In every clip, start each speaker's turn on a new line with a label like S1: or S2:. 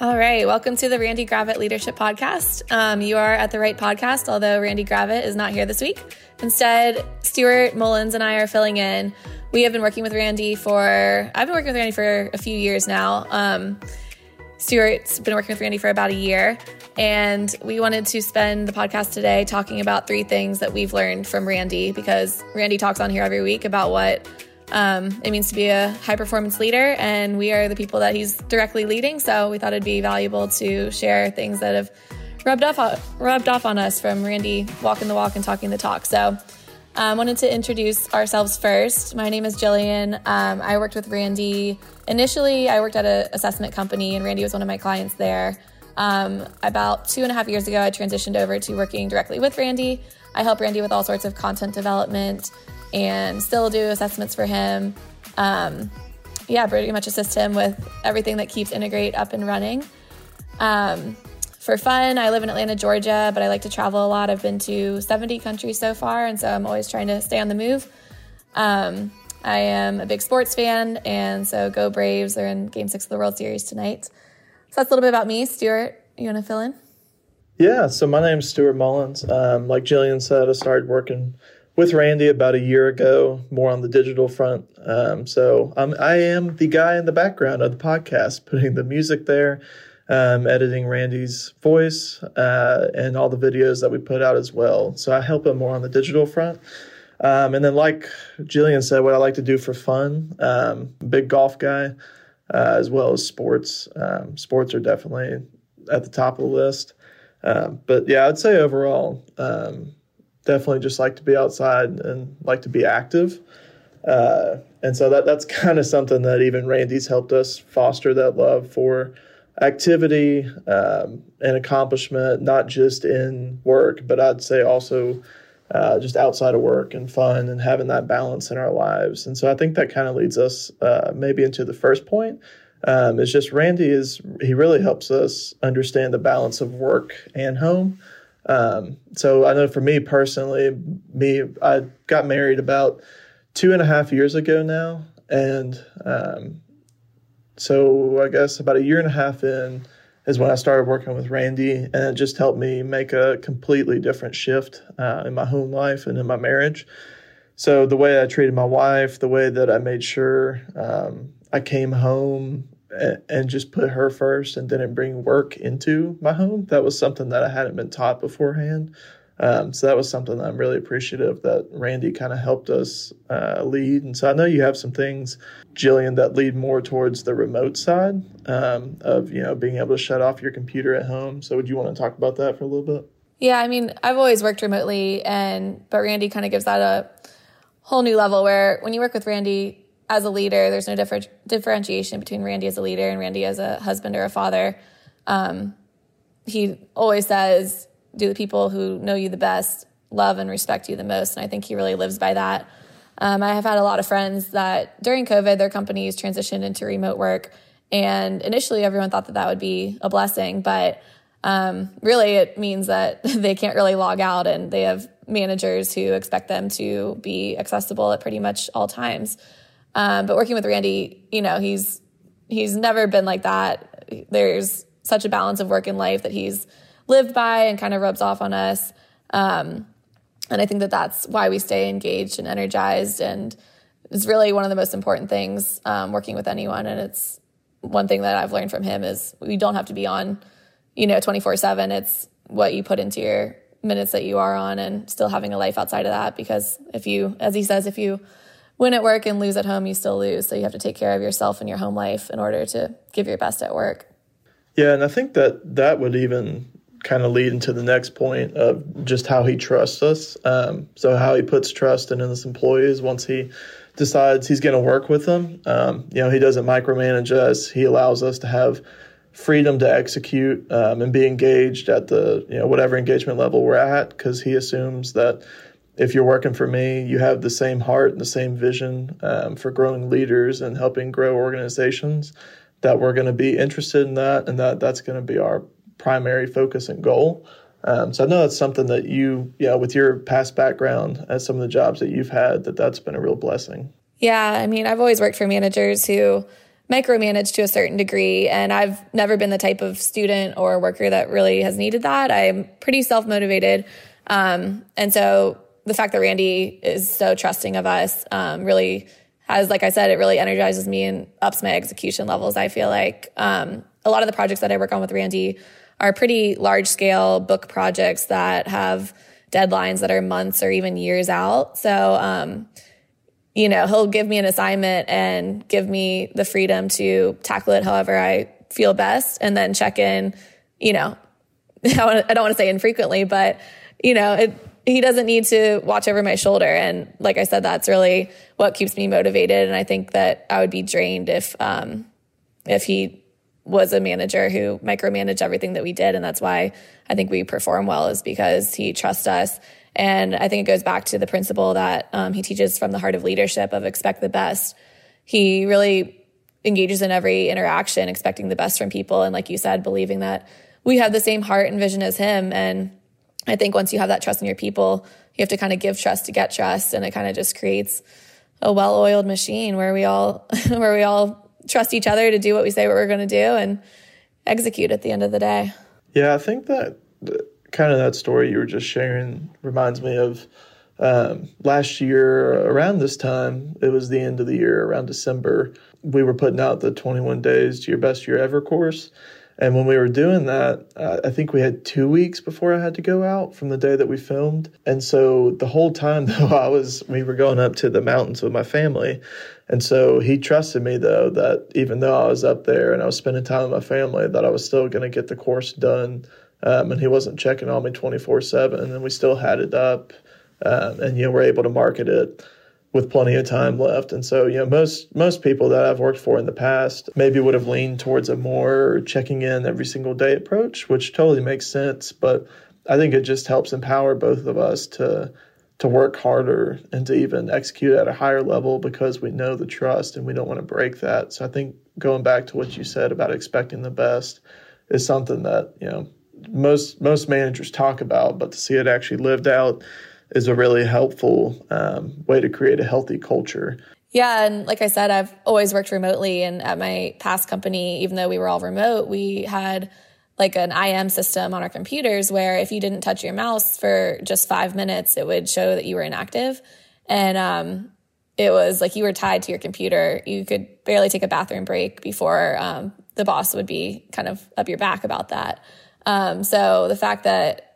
S1: All right, welcome to the Randy Gravitt Leadership Podcast. Um, you are at the right podcast, although Randy Gravitt is not here this week. Instead, Stuart Mullins and I are filling in. We have been working with Randy for, I've been working with Randy for a few years now. Um, Stuart's been working with Randy for about a year. And we wanted to spend the podcast today talking about three things that we've learned from Randy because Randy talks on here every week about what um, it means to be a high performance leader, and we are the people that he's directly leading. So we thought it'd be valuable to share things that have rubbed off rubbed off on us from Randy walking the walk and talking the talk. So I um, wanted to introduce ourselves first. My name is Jillian. Um, I worked with Randy initially. I worked at an assessment company, and Randy was one of my clients there. Um, about two and a half years ago, I transitioned over to working directly with Randy. I help Randy with all sorts of content development, and still do assessments for him. Um, yeah, pretty much assist him with everything that keeps Integreat up and running. Um, for fun, I live in Atlanta, Georgia, but I like to travel a lot. I've been to 70 countries so far, and so I'm always trying to stay on the move. Um, I am a big sports fan, and so go Braves. They're in Game Six of the World Series tonight. So that's a little bit about me. Stuart, you want to fill in?
S2: Yeah, so my name is Stuart Mullins. Um, like Jillian said, I started working with Randy about a year ago, more on the digital front. Um, so I am the guy in the background of the podcast, putting the music there, um, editing Randy's voice, uh, and all the videos that we put out as well. So I help him more on the digital front. Um, and then, like Jillian said, what I like to do for fun, um, big golf guy, uh, as well as sports. Um, sports are definitely at the top of the list. But yeah, I'd say overall, definitely just like to be outside and like to be active. Uh, and so that that's kind of something that even Randy's helped us foster that love for activity um, and accomplishment, not just in work, but I'd say also uh, just outside of work and fun and having that balance in our lives. And so I think that kind of leads us uh, maybe into the first point. Um, it's just Randy is he really helps us understand the balance of work and home. Um, so I know for me personally, me I got married about two and a half years ago now, and um, so I guess about a year and a half in is when I started working with Randy, and it just helped me make a completely different shift uh, in my home life and in my marriage. So the way I treated my wife, the way that I made sure um, I came home and just put her first and didn't bring work into my home. That was something that I hadn't been taught beforehand. Um, so that was something that I'm really appreciative that Randy kind of helped us uh, lead. And so I know you have some things, Jillian, that lead more towards the remote side um, of you know being able to shut off your computer at home. So would you want to talk about that for a little bit?
S1: Yeah, I mean, I've always worked remotely, and but Randy kind of gives that a whole new level where when you work with Randy, as a leader, there's no differ- differentiation between Randy as a leader and Randy as a husband or a father. Um, he always says, "Do the people who know you the best love and respect you the most?" And I think he really lives by that. Um, I have had a lot of friends that during COVID, their companies transitioned into remote work, and initially everyone thought that that would be a blessing, but um, really it means that they can't really log out, and they have managers who expect them to be accessible at pretty much all times. Um, but working with Randy, you know, he's he's never been like that. There's such a balance of work and life that he's lived by and kind of rubs off on us. Um, and I think that that's why we stay engaged and energized. And it's really one of the most important things um, working with anyone. And it's one thing that I've learned from him is we don't have to be on, you know, 24 seven. It's what you put into your minutes that you are on and still having a life outside of that. Because if you, as he says, if you win at work and lose at home, you still lose. So you have to take care of yourself and your home life in order to give your best at work.
S2: Yeah, and I think that that would even kind of lead into the next point of just how he trusts us. Um, so how he puts trust in his employees once he decides he's going to work with them. Um, you know, he doesn't micromanage us. He allows us to have freedom to execute um, and be engaged at the you know whatever engagement level we're at because he assumes that if you're working for me, you have the same heart and the same vision um, for growing leaders and helping grow organizations. That we're going to be interested in that, and that that's going to be our primary focus and goal. Um, so I know that's something that you, yeah, with your past background as some of the jobs that you've had, that that's been a real blessing.
S1: Yeah, I mean, I've always worked for managers who micromanage to a certain degree. And I've never been the type of student or worker that really has needed that. I'm pretty self motivated. Um, and so the fact that Randy is so trusting of us um, really has, like I said, it really energizes me and ups my execution levels. I feel like um, a lot of the projects that I work on with Randy are pretty large scale book projects that have deadlines that are months or even years out. So, um, you know, he'll give me an assignment and give me the freedom to tackle it however I feel best and then check in, you know, I don't want to say infrequently, but, you know, it, he doesn't need to watch over my shoulder. And like I said, that's really what keeps me motivated. And I think that I would be drained if, um, if he was a manager who micromanaged everything that we did. And that's why I think we perform well is because he trusts us. And I think it goes back to the principle that um, he teaches from the heart of leadership of expect the best. He really engages in every interaction, expecting the best from people. And like you said, believing that we have the same heart and vision as him. And I think once you have that trust in your people, you have to kind of give trust to get trust. And it kind of just creates a well oiled machine where we all, where we all trust each other to do what we say what we're going to do and execute at the end of the day.
S2: Yeah, I think that kind of that story you were just sharing reminds me of um, last year around this time. It was the end of the year, around December. We were putting out the 21 Days to Your Best Year Ever course. And when we were doing that, I think we had two weeks before I had to go out from the day that we filmed. And so the whole time, though, I was, we were going up to the mountains with my family. And so he trusted me, though, that even though I was up there and I was spending time with my family, that I was still going to get the course done. Um, and he wasn't checking on me 24 7. And we still had it up. Um, and, you know, we're able to market it with plenty of time mm-hmm. left. And so, you know, most most people that I've worked for in the past maybe would have leaned towards a more checking in every single day approach, which totally makes sense. But I think it just helps empower both of us to to work harder and to even execute at a higher level because we know the trust and we don't want to break that. So I think going back to what you said about expecting the best is something that, you know, most most managers talk about, but to see it actually lived out is a really helpful um, way to create a healthy culture.
S1: Yeah, and like I said, I've always worked remotely, and at my past company, even though we were all remote, we had like an IM system on our computers where if you didn't touch your mouse for just five minutes, it would show that you were inactive, and um, it was like you were tied to your computer. You could barely take a bathroom break before um, the boss would be kind of up your back about that. Um, so the fact that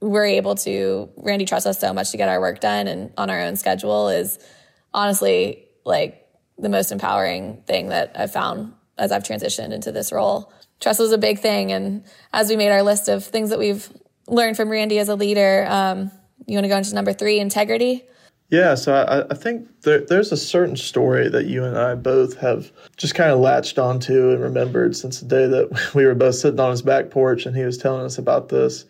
S1: we're able to randy trusts us so much to get our work done and on our own schedule is honestly like the most empowering thing that i've found as i've transitioned into this role trust was a big thing and as we made our list of things that we've learned from randy as a leader um, you want to go into number three integrity
S2: yeah, so I, I think there, there's a certain story that you and I both have just kind of latched onto and remembered since the day that we were both sitting on his back porch and he was telling us about this.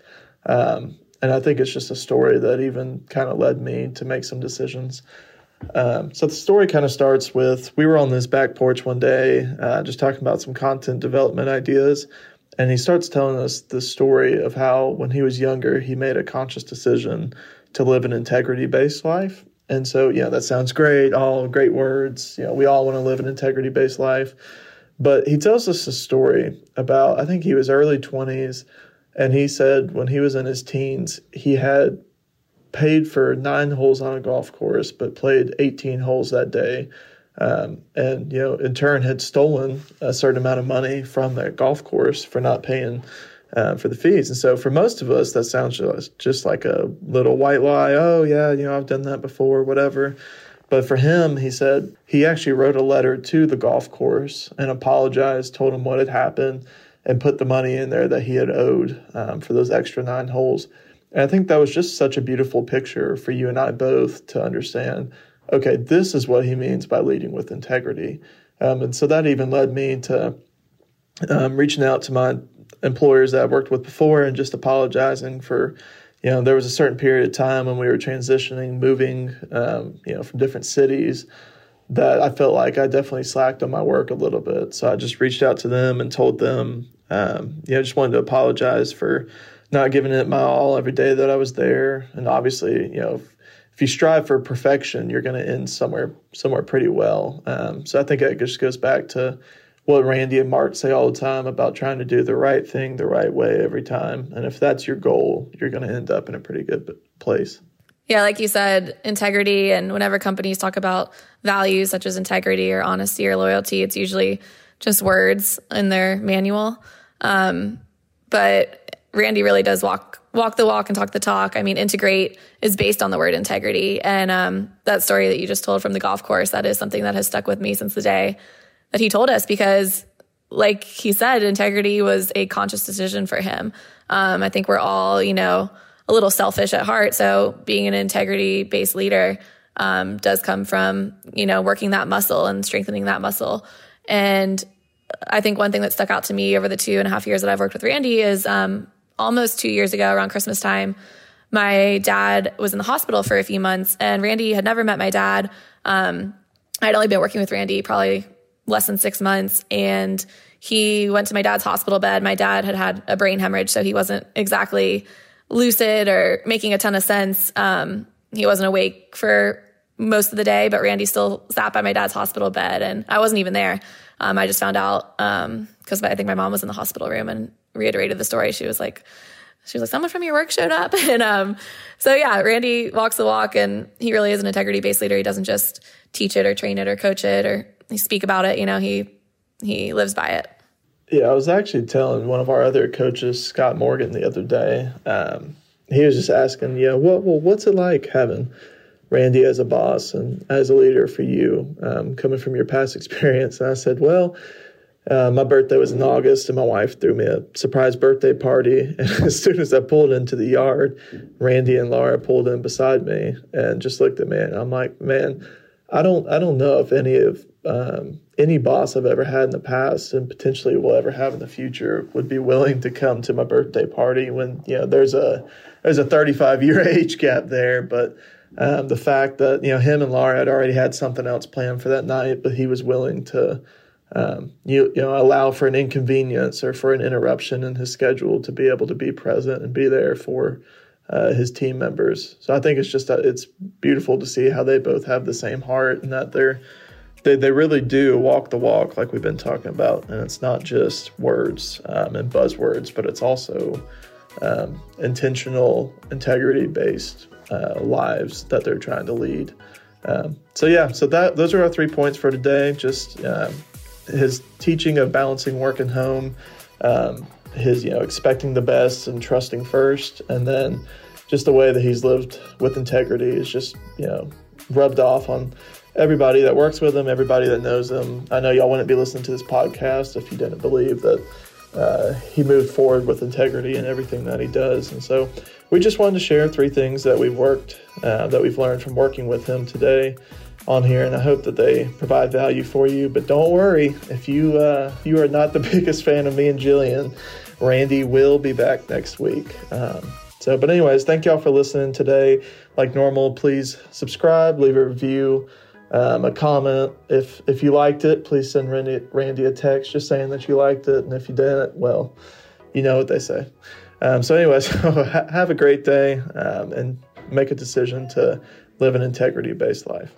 S2: Um, and I think it's just a story that even kind of led me to make some decisions. Um, so the story kind of starts with we were on this back porch one day, uh, just talking about some content development ideas, and he starts telling us the story of how when he was younger he made a conscious decision to live an integrity based life. And so, yeah, that sounds great, all great words. You know, we all want to live an integrity based life. But he tells us a story about, I think he was early 20s and he said when he was in his teens, he had paid for nine holes on a golf course, but played 18 holes that day. Um, and, you know, in turn had stolen a certain amount of money from that golf course for not paying uh, for the fees. And so for most of us, that sounds just, like a little white lie. Oh, yeah, you know, I've done that before, whatever. But for him, he said he actually wrote a letter to the golf course and apologized, told him what had happened and put the money in there that he had owed um, for those extra nine holes. And I think that was just such a beautiful picture for you and I both to understand okay, this is what he means by leading with integrity. Um, and so that even led me to um, reaching out to my employers that I've worked with before and just apologizing for, you know, there was a certain period of time when we were transitioning, moving, um, you know, from different cities that I felt like I definitely slacked on my work a little bit. So I just reached out to them and told them, um, you know, just wanted to apologize for not giving it my all every day that I was there. And obviously, you know, if you strive for perfection, you're going to end somewhere somewhere pretty well. Um, so I think it just goes back to what Randy and Mark say all the time about trying to do the right thing the right way every time. And if that's your goal, you're going to end up in a pretty good place.
S1: Yeah, like you said, integrity. And whenever companies talk about values such as integrity or honesty or loyalty, it's usually just words in their manual. Um, but Randy really does walk walk the walk and talk the talk. I mean, Integreat is based on the word integrity, and um, that story that you just told from the golf course that is something that has stuck with me since the day that he told us because, like he said, integrity was a conscious decision for him. Um, I think we're all, you know, a little selfish at heart, so being an integrity based leader um, does come from you know working that muscle and strengthening that muscle and I think one thing that stuck out to me over the two and a half years that I've worked with Randy is um, almost two years ago, around Christmas time, my dad was in the hospital for a few months, and Randy had never met my dad. Um, I'd only been working with Randy probably less than six months, and he went to my dad's hospital bed. My dad had had a brain hemorrhage, so he wasn't exactly lucid or making a ton of sense. Um, he wasn't awake for most of the day, but Randy still sat by my dad's hospital bed, and I wasn't even there. Um, I just found out because um, I think my mom was in the hospital room and reiterated the story. She was like, she was like, someone from your work showed up. And um, so, yeah, Randy walks the walk and he really is an integrity based leader. He doesn't just teach it or train it or coach it or speak about it. You know, he, he lives by it.
S2: Yeah, I was actually telling one of our other coaches, Scott Morgan, the other day. Um, he was just asking, yeah, well, what's it like having Randy as a boss and as a leader for you, um, coming from your past experience? And I said, well, uh, my birthday was in August, and my wife threw me a surprise birthday party. And as soon as I pulled into the yard, Randy and Laura pulled in beside me and just looked at me. And I'm like, man, I don't, I don't know if any of um, any boss I've ever had in the past, and potentially will ever have in the future, would be willing to come to my birthday party when you know there's a there's a 35 year age gap there, but. Um, the fact that you know him and Laura had already had something else planned for that night, but he was willing to um, you, you know allow for an inconvenience or for an interruption in his schedule to be able to be present and be there for uh, his team members. So I think it's just it's beautiful to see how they both have the same heart and that they're they, they really do walk the walk like we've been talking about and it's not just words um, and buzzwords but it's also um, intentional integrity based uh, lives that they're trying to lead. Um, so yeah so that those are our three points for today. Just um, his teaching of balancing work and home, um, his you know expecting the best and trusting first, and then just the way that he's lived with integrity is just you know rubbed off on everybody that works with him, everybody that knows him. I know y'all wouldn't be listening to this podcast if you didn't believe that uh, he moved forward with integrity in everything that he does, and so we just wanted to share three things that we've worked uh, that we've learned from working with him today on here, and I hope that they provide value for you. But don't worry, if you uh, you are not the biggest fan of me and Jillian, Randy will be back next week. Um, so, but anyways, thank y'all for listening today. Like normal, please subscribe, leave a review, um, a comment. If if you liked it, please send Randy, Randy a text just saying that you liked it, and if you didn't, well, you know what they say. Um, so, anyways, have a great day um, and make a decision to live an integrity based life.